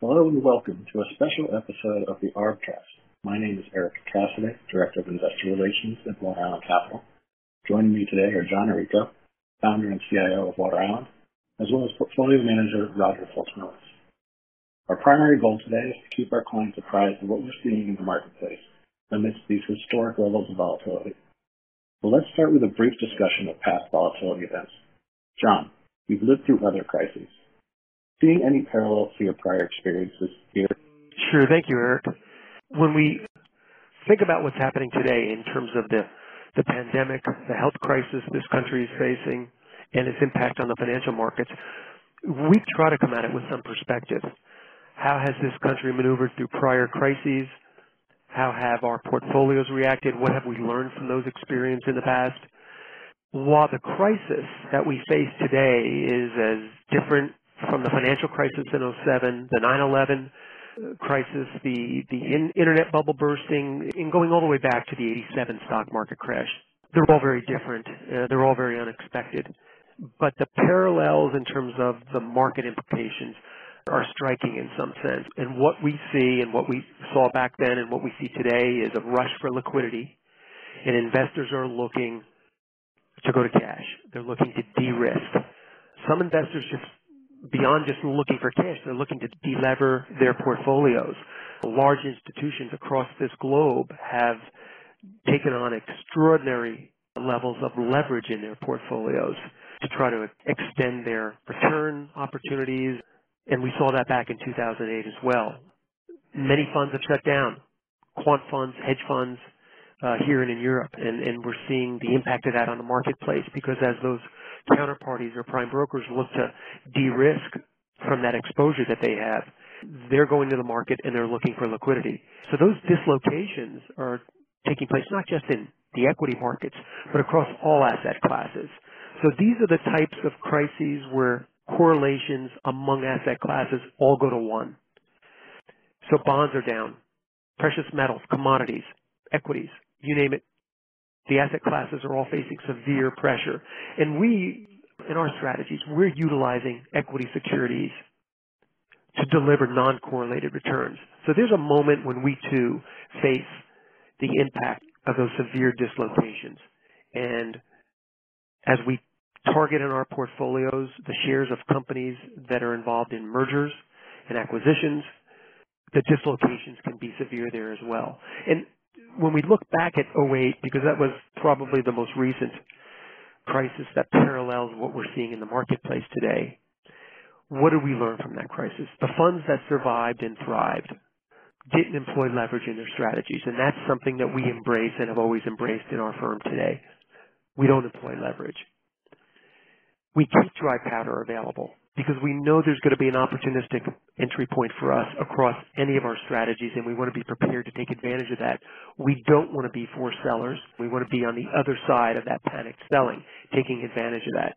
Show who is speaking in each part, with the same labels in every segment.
Speaker 1: Hello and welcome to a special episode of the ARBcast. My name is Eric Cassidy, Director of Investor Relations at Water Island Capital. Joining me today are John Orrico, Founder and CIO of Water Island, as well as Portfolio Manager Roger Folch-Morris. Our primary goal today is to keep our clients apprised of what we're seeing in the marketplace amidst these historic levels of volatility. So let's start with a brief discussion of past volatility events. John, you've lived through other crises. Seeing any parallels to your prior experiences here?
Speaker 2: Sure. Thank you, Eric. When we think about what's happening today in terms of the, the pandemic, the health crisis this country is facing, and its impact on the financial markets, we try to come at it with some perspective. How has this country maneuvered through prior crises? How have our portfolios reacted? What have we learned from those experiences in the past? While the crisis that we face today is as different from the financial crisis in 07, the 9-11 crisis, the, the in, internet bubble bursting, and going all the way back to the 87 stock market crash, they're all very different. Uh, they're all very unexpected. But the parallels in terms of the market implications are striking in some sense. And what we see and what we saw back then and what we see today is a rush for liquidity. And investors are looking to go to cash. They're looking to de-risk. Some investors just, beyond just looking for cash, they're looking to delever their portfolios. Large institutions across this globe have taken on extraordinary levels of leverage in their portfolios to try to extend their return opportunities and we saw that back in 2008 as well. Many funds have shut down, quant funds, hedge funds, uh, here and in Europe, and, and we're seeing the impact of that on the marketplace because as those counterparties or prime brokers look to de-risk from that exposure that they have, they're going to the market and they're looking for liquidity. So those dislocations are taking place not just in the equity markets, but across all asset classes. So these are the types of crises where correlations among asset classes all go to one. So bonds are down, precious metals, commodities, equities, you name it. The asset classes are all facing severe pressure. And we, in our strategies, we're utilizing equity securities to deliver non-correlated returns. So there's a moment when we too face the impact of those severe dislocations. And as we target in our portfolios the shares of companies that are involved in mergers and acquisitions. The dislocations can be severe there as well. And when we look back at 08, because that was probably the most recent crisis that parallels what we're seeing in the marketplace today, what did we learn from that crisis? The funds that survived and thrived didn't employ leverage in their strategies, and that's something that we embrace and have always embraced in our firm today. We don't employ leverage we keep dry powder available because we know there's going to be an opportunistic entry point for us across any of our strategies and we want to be prepared to take advantage of that. We don't want to be forced sellers. We want to be on the other side of that panicked selling, taking advantage of that.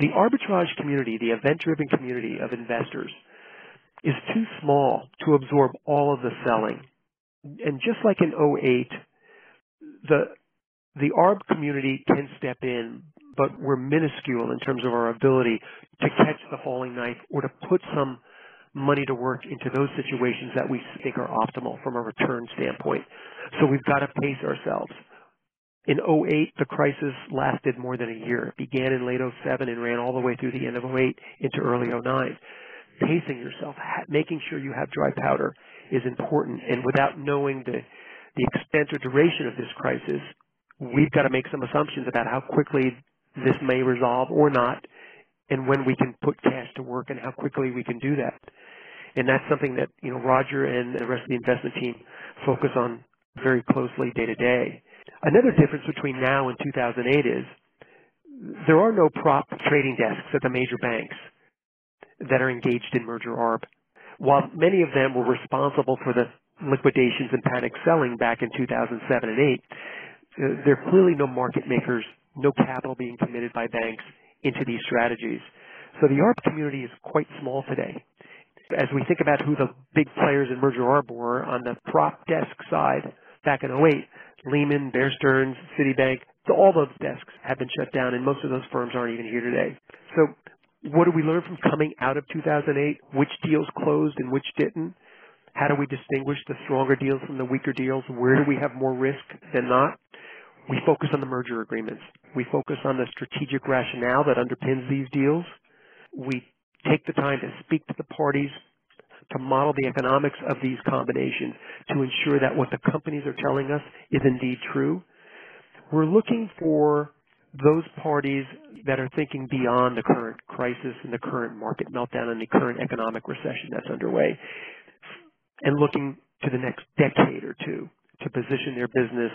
Speaker 2: The arbitrage community, the event-driven community of investors is too small to absorb all of the selling. And just like in 08, the the ARB community can step in, but we're minuscule in terms of our ability to catch the falling knife or to put some money to work into those situations that we think are optimal from a return standpoint. So we've got to pace ourselves. In 08, the crisis lasted more than a year. It began in late 07 and ran all the way through the end of 08 into early 09. Pacing yourself, making sure you have dry powder is important. And without knowing the, the extent or duration of this crisis, we've got to make some assumptions about how quickly this may resolve or not, and when we can put cash to work and how quickly we can do that. And that's something that, you know, Roger and the rest of the investment team focus on very closely day to day. Another difference between now and 2008 is there are no prop trading desks at the major banks that are engaged in merger arb. While many of them were responsible for the liquidations and panic selling back in 2007 and 8, uh, there are clearly no market makers, no capital being committed by banks into these strategies. So the ARB community is quite small today. As we think about who the big players in merger ARB were on the prop desk side back in 08, Lehman, Bear Stearns, Citibank, all those desks have been shut down and most of those firms aren't even here today. So what did we learn from coming out of 2008? Which deals closed and which didn't? How do we distinguish the stronger deals from the weaker deals? Where do we have more risk than not? We focus on the merger agreements. We focus on the strategic rationale that underpins these deals. We take the time to speak to the parties, to model the economics of these combinations to ensure that what the companies are telling us is indeed true. We're looking for those parties that are thinking beyond the current crisis and the current market meltdown and the current economic recession that's underway and looking to the next decade or two to position their business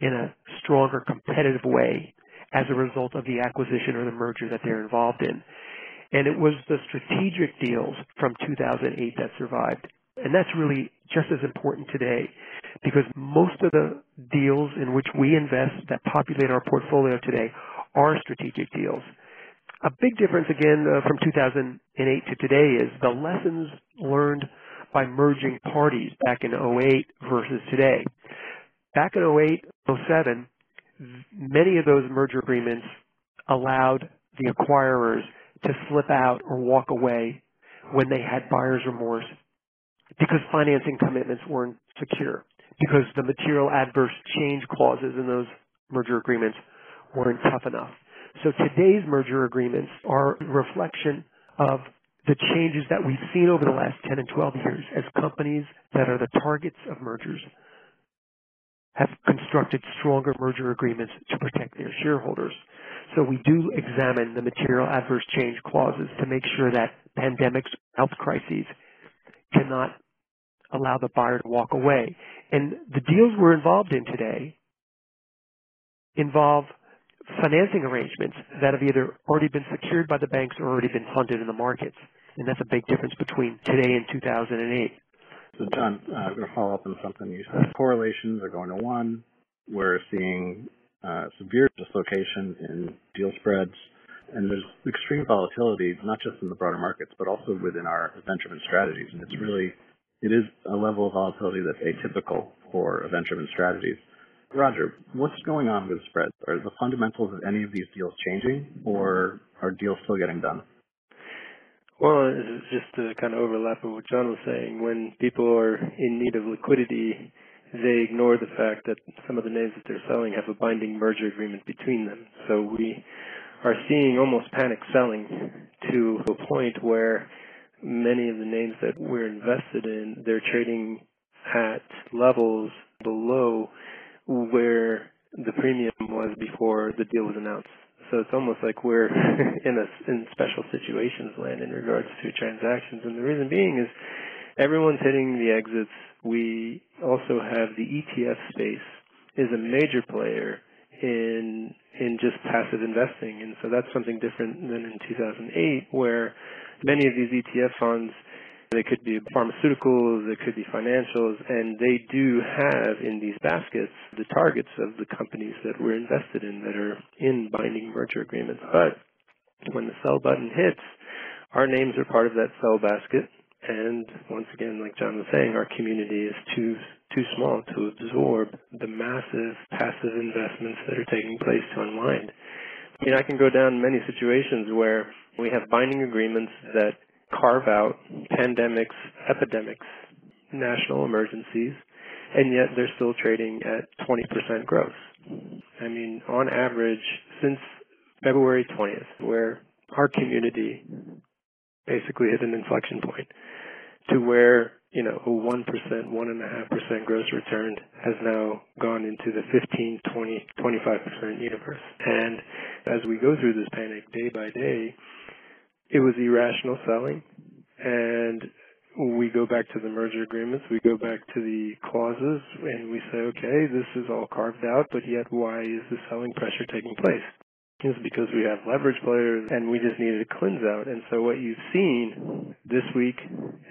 Speaker 2: in a stronger competitive way as a result of the acquisition or the merger that they're involved in. And it was the strategic deals from 2008 that survived. And that's really just as important today because most of the deals in which we invest that populate our portfolio today are strategic deals. A big difference again uh, from 2008 to today is the lessons learned by merging parties back in 08 versus today. Back in 08, 07, many of those merger agreements allowed the acquirers to slip out or walk away when they had buyer's remorse because financing commitments weren't secure, because the material adverse change clauses in those merger agreements weren't tough enough. So today's merger agreements are a reflection of the changes that we've seen over the last 10 and 12 years as companies that are the targets of mergers have constructed stronger merger agreements to protect their shareholders. So we do examine the material adverse change clauses to make sure that pandemics, health crises cannot allow the buyer to walk away. And the deals we're involved in today involve financing arrangements that have either already been secured by the banks or already been funded in the markets. And that's a big difference between today and 2008.
Speaker 1: So, John, uh, I'm going to follow up on something you said. Correlations are going to one. We're seeing uh, severe dislocation in deal spreads, and there's extreme volatility, not just in the broader markets, but also within our event-driven strategies. And it's really, it is a level of volatility that's atypical for event-driven strategies. Roger, what's going on with spreads? Are the fundamentals of any of these deals changing, or are deals still getting done?
Speaker 3: Well, just to kind of overlap with what John was saying, when people are in need of liquidity, they ignore the fact that some of the names that they're selling have a binding merger agreement between them. So we are seeing almost panic selling to a point where many of the names that we're invested in, they're trading at levels below where the premium was before the deal was announced. So it's almost like we're in a in special situations land in regards to transactions. And the reason being is everyone's hitting the exits. We also have the ETF space is a major player in in just passive investing, and so that's something different than in 2008, where many of these ETF funds they could be pharmaceuticals, they could be financials, and they do have in these baskets the targets of the companies that we're invested in that are in binding merger agreements. But when the sell button hits, our names are part of that sell basket. And once again, like John was saying, our community is too too small to absorb the massive passive investments that are taking place to unwind. I mean, I can go down many situations where we have binding agreements that carve out pandemics, epidemics, national emergencies, and yet they're still trading at 20% growth. I mean, on average, since February 20th, where our community basically hit an inflection point to where, you know, a 1%, 1.5% gross return has now gone into the 15, 20, 25% universe. And as we go through this panic day by day, it was irrational selling and we go back to the merger agreements, we go back to the clauses, and we say, okay, this is all carved out, but yet why is the selling pressure taking place? It's because we have leverage players and we just needed a cleanse out. And so what you've seen this week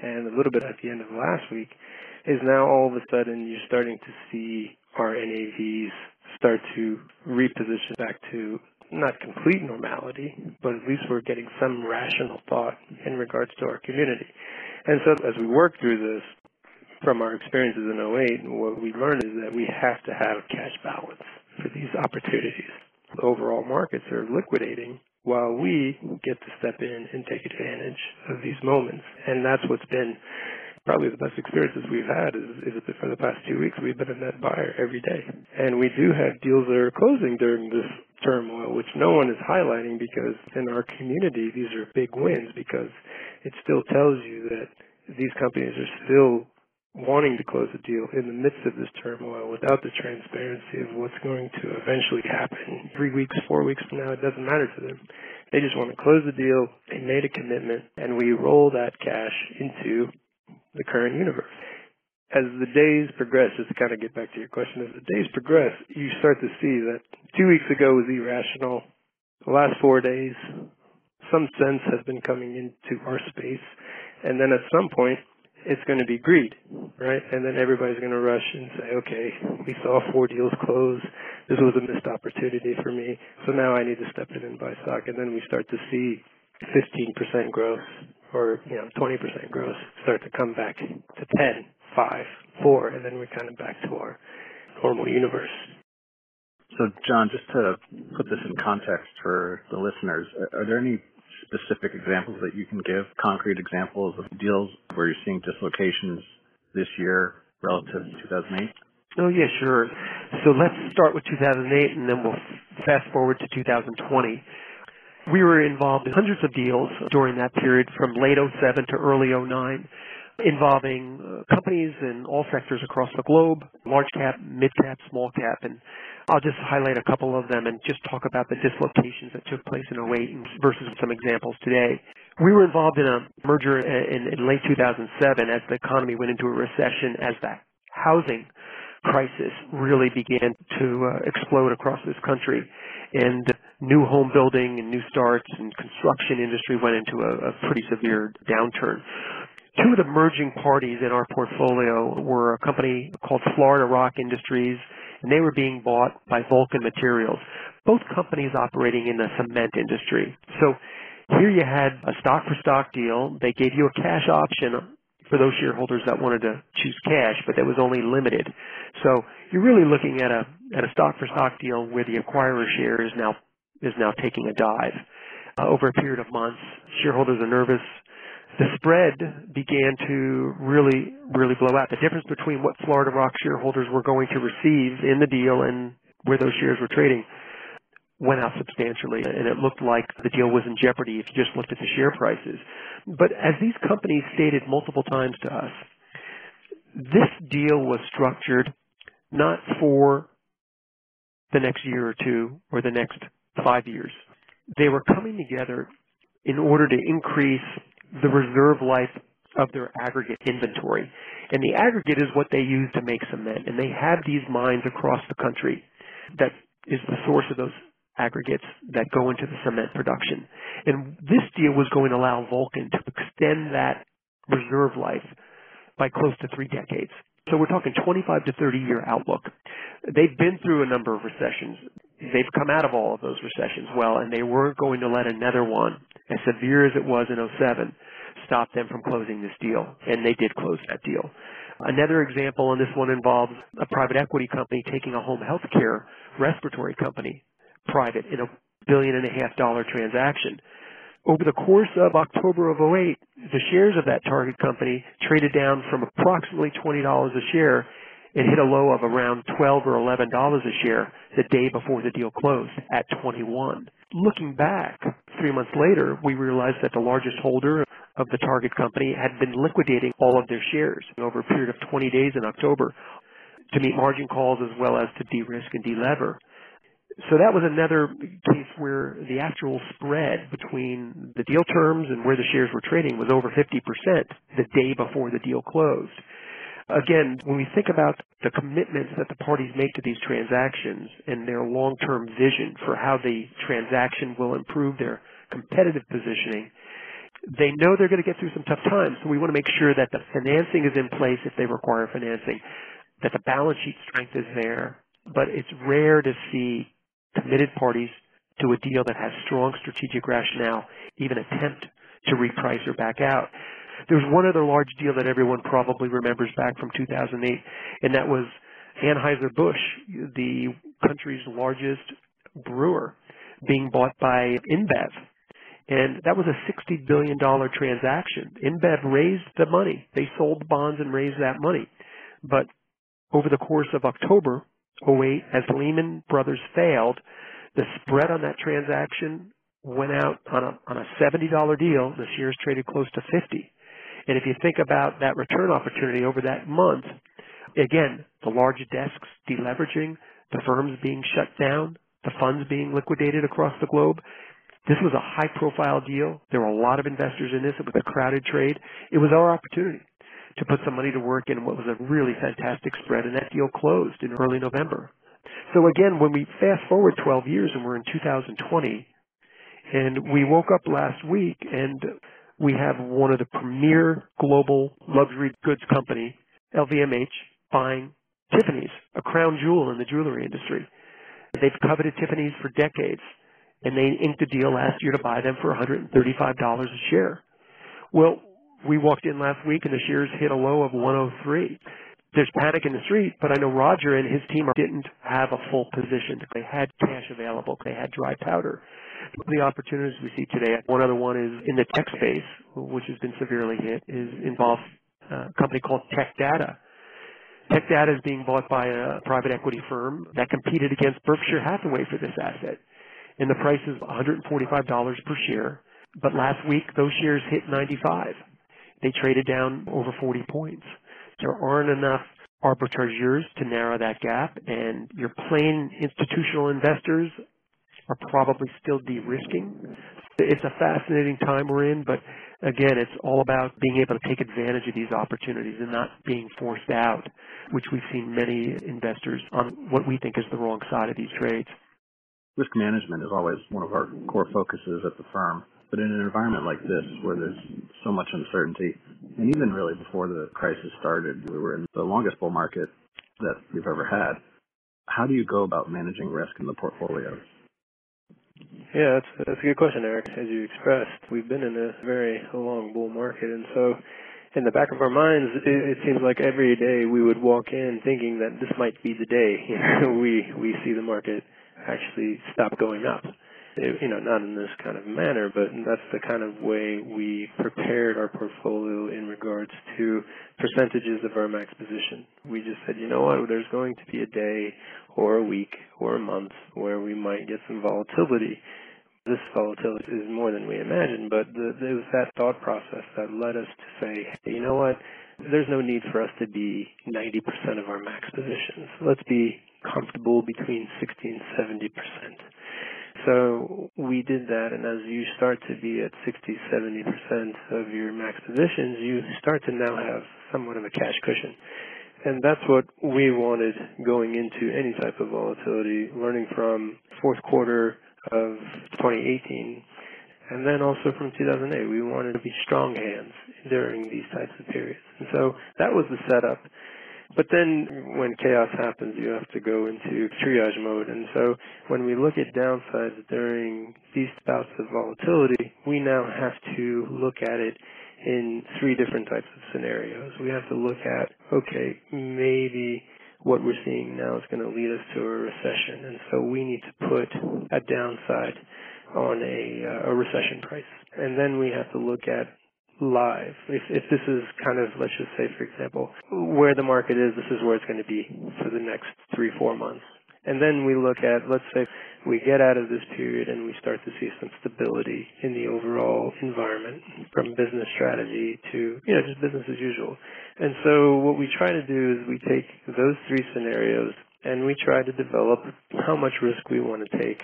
Speaker 3: and a little bit at the end of last week is now all of a sudden you're starting to see our NAVs start to reposition back to not complete normality, but at least we're getting some rational thought in regards to our community. And so as we work through this, from our experiences in 08, what we learned is that we have to have cash balance for these opportunities. The overall markets are liquidating while we get to step in and take advantage of these moments. And that's what's been probably the best experiences we've had is, is for the past two weeks we've been a net buyer every day. And we do have deals that are closing during this turmoil, which no one is highlighting because in our community these are big wins because it still tells you that these companies are still wanting to close a deal in the midst of this turmoil without the transparency of what's going to eventually happen. Three weeks, four weeks from now, it doesn't matter to them. They just want to close the deal. They made a commitment, and we roll that cash into the current universe. As the days progress, just to kind of get back to your question, as the days progress, you start to see that two weeks ago was irrational. The last four days, some sense has been coming into our space. And then at some point, it's going to be greed, right? And then everybody's going to rush and say, okay, we saw four deals close. This was a missed opportunity for me. So now I need to step in and buy stock. And then we start to see 15% growth or, you know, 20% growth start to come back to 10, 5, 4, and then we're kind of back to our normal universe.
Speaker 1: So, John, just to put this in context for the listeners, are there any specific examples that you can give, concrete examples of deals where you're seeing dislocations this year relative to 2008?
Speaker 2: Oh, yeah, sure. So let's start with 2008 and then we'll fast forward to 2020. We were involved in hundreds of deals during that period from late 07 to early 09 involving uh, companies in all sectors across the globe, large cap, mid cap, small cap, and I'll just highlight a couple of them and just talk about the dislocations that took place in 08 versus some examples today. We were involved in a merger in, in late 2007 as the economy went into a recession, as the housing crisis really began to uh, explode across this country. And new home building and new starts and construction industry went into a, a pretty severe downturn. Two of the merging parties in our portfolio were a company called Florida Rock Industries and they were being bought by Vulcan Materials, both companies operating in the cement industry. So here you had a stock for stock deal. They gave you a cash option for those shareholders that wanted to choose cash, but that was only limited. So you're really looking at a at a stock for stock deal where the acquirer share is now is now taking a dive. Uh, over a period of months, shareholders are nervous the spread began to really, really blow out. The difference between what Florida Rock shareholders were going to receive in the deal and where those shares were trading went out substantially and it looked like the deal was in jeopardy if you just looked at the share prices. But as these companies stated multiple times to us, this deal was structured not for the next year or two or the next five years. They were coming together in order to increase the reserve life of their aggregate inventory. And the aggregate is what they use to make cement. And they have these mines across the country that is the source of those aggregates that go into the cement production. And this deal was going to allow Vulcan to extend that reserve life by close to three decades. So we're talking 25 to 30 year outlook. They've been through a number of recessions. They've come out of all of those recessions well, and they weren't going to let another one, as severe as it was in 07, stop them from closing this deal. And they did close that deal. Another example, and this one involves a private equity company taking a home health care respiratory company private in a billion and a half dollar transaction. Over the course of October of 08, the shares of that target company traded down from approximately $20 a share and hit a low of around 12 or $11 a share the day before the deal closed at 21. Looking back, three months later, we realized that the largest holder of the target company had been liquidating all of their shares over a period of 20 days in October to meet margin calls as well as to de-risk and de-lever so that was another case where the actual spread between the deal terms and where the shares were trading was over 50% the day before the deal closed. Again, when we think about the commitments that the parties make to these transactions and their long-term vision for how the transaction will improve their competitive positioning, they know they're going to get through some tough times. So we want to make sure that the financing is in place if they require financing, that the balance sheet strength is there. But it's rare to see committed parties to a deal that has strong strategic rationale even attempt to reprice or back out. There's one other large deal that everyone probably remembers back from 2008, and that was Anheuser-Busch, the country's largest brewer. being bought by InBev. And that was a $60 billion transaction. InBev raised the money. They sold the bonds and raised that money. But over the course of October 08, as Lehman Brothers failed, the spread on that transaction went out on a, on a $70 deal. The shares traded close to 50. And if you think about that return opportunity over that month, again, the large desks deleveraging, the firms being shut down, the funds being liquidated across the globe. This was a high profile deal. There were a lot of investors in this. It was a crowded trade. It was our opportunity to put some money to work in what was a really fantastic spread and that deal closed in early November. So again, when we fast forward 12 years and we're in 2020 and we woke up last week and we have one of the premier global luxury goods company, LVMH, buying Tiffany's, a crown jewel in the jewelry industry. They've coveted Tiffany's for decades, and they inked a deal last year to buy them for $135 a share. Well, we walked in last week and the shares hit a low of 103. There's panic in the street, but I know Roger and his team didn't have a full position. They had cash available. They had dry powder. The opportunities we see today, one other one is in the tech space, which has been severely hit, is involves uh, a company called Tech Data. Tech Data is being bought by a private equity firm that competed against Berkshire Hathaway for this asset. And the price is $145 per share. But last week, those shares hit 95. They traded down over 40 points. There aren't enough arbitrageurs to narrow that gap, and your plain institutional investors are probably still de-risking. It's a fascinating time we're in, but again, it's all about being able to take advantage of these opportunities and not being forced out, which we've seen many investors on what we think is the wrong side of these trades.
Speaker 1: Risk management is always one of our core focuses at the firm. But in an environment like this, where there's so much uncertainty, and even really before the crisis started, we were in the longest bull market that we've ever had. How do you go about managing risk in the portfolio?
Speaker 3: Yeah, that's that's a good question, Eric. As you expressed, we've been in a very long bull market, and so in the back of our minds, it, it seems like every day we would walk in thinking that this might be the day you know, we we see the market actually stop going up you know, not in this kind of manner, but that's the kind of way we prepared our portfolio in regards to percentages of our max position. We just said, you know what, there's going to be a day or a week or a month where we might get some volatility. This volatility is more than we imagined, but the, it was that thought process that led us to say, hey, you know what, there's no need for us to be 90% of our max positions. Let's be comfortable between 60 and 70 percent. So we did that, and as you start to be at 60, 70% of your max positions, you start to now have somewhat of a cash cushion. And that's what we wanted going into any type of volatility, learning from fourth quarter of 2018, and then also from 2008. We wanted to be strong hands during these types of periods. And so that was the setup. But then when chaos happens, you have to go into triage mode. And so when we look at downsides during these bouts of volatility, we now have to look at it in three different types of scenarios. We have to look at, okay, maybe what we're seeing now is going to lead us to a recession. And so we need to put a downside on a, uh, a recession price. And then we have to look at live. If, if this is kind of, let's just say, for example, where the market is, this is where it's going to be for the next three, four months. And then we look at, let's say, we get out of this period and we start to see some stability in the overall environment from business strategy to, you know, just business as usual. And so what we try to do is we take those three scenarios and we try to develop how much risk we want to take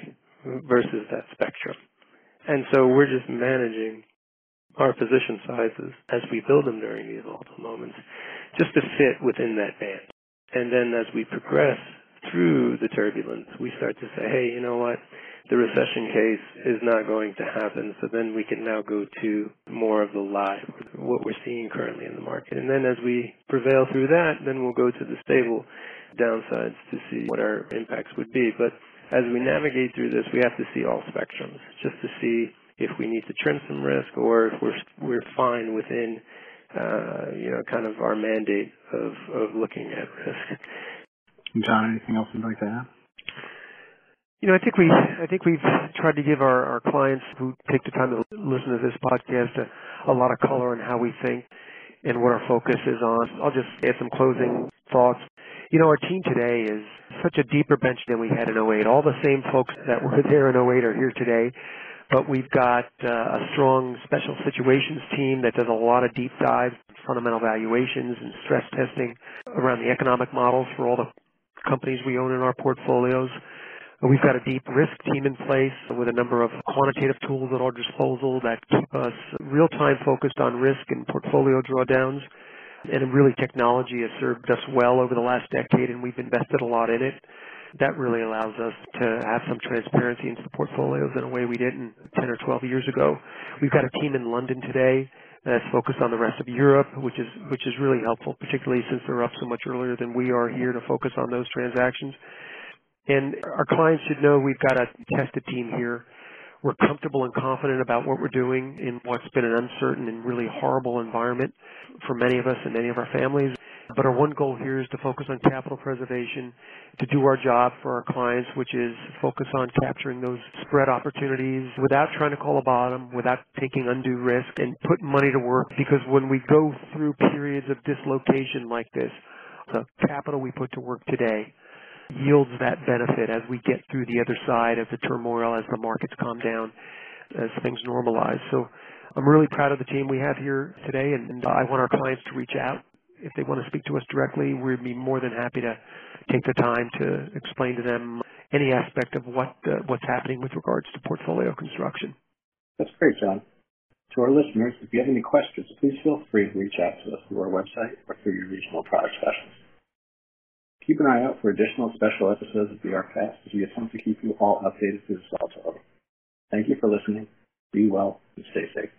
Speaker 3: versus that spectrum. And so we're just managing our position sizes as we build them during these volatile moments just to fit within that band. And then as we progress through the turbulence, we start to say, hey, you know what? The recession case is not going to happen. So then we can now go to more of the live, what we're seeing currently in the market. And then as we prevail through that, then we'll go to the stable downsides to see what our impacts would be. But as we navigate through this, we have to see all spectrums just to see if we need to trim some risk or if we're we're fine within uh, you know kind of our mandate of of looking at risk.
Speaker 1: John, anything else you'd like to add?
Speaker 2: You know, I think we I think we've tried to give our, our clients who take the time to listen to this podcast a, a lot of color on how we think and what our focus is on. I'll just add some closing thoughts. You know, our team today is such a deeper bench than we had in 08. All the same folks that were there in 08 are here today, but we've got uh, a strong special situations team that does a lot of deep dives, fundamental valuations and stress testing around the economic models for all the companies we own in our portfolios. We've got a deep risk team in place with a number of quantitative tools at our disposal that keep us real-time focused on risk and portfolio drawdowns. And really technology has served us well over the last decade and we've invested a lot in it. That really allows us to have some transparency into the portfolios in a way we didn't 10 or 12 years ago. We've got a team in London today that's focused on the rest of Europe, which is which is really helpful, particularly since they're up so much earlier than we are here to focus on those transactions. And our clients should know we've got a tested team here. We're comfortable and confident about what we're doing in what's been an uncertain and really horrible environment for many of us and many of our families. But our one goal here is to focus on capital preservation, to do our job for our clients, which is focus on capturing those spread opportunities without trying to call a bottom, without taking undue risk, and put money to work. Because when we go through periods of dislocation like this, the capital we put to work today yields that benefit as we get through the other side of the turmoil, as the markets calm down, as things normalize. So I'm really proud of the team we have here today, and I want our clients to reach out. If they want to speak to us directly, we'd be more than happy to take the time to explain to them any aspect of what uh, what's happening with regards to portfolio construction.
Speaker 1: That's great, John. To our listeners, if you have any questions, please feel free to reach out to us through our website or through your regional product specialist. Keep an eye out for additional special episodes of the ARBcast as we attempt to keep you all updated through this volatility. Thank you for listening. Be well and stay safe.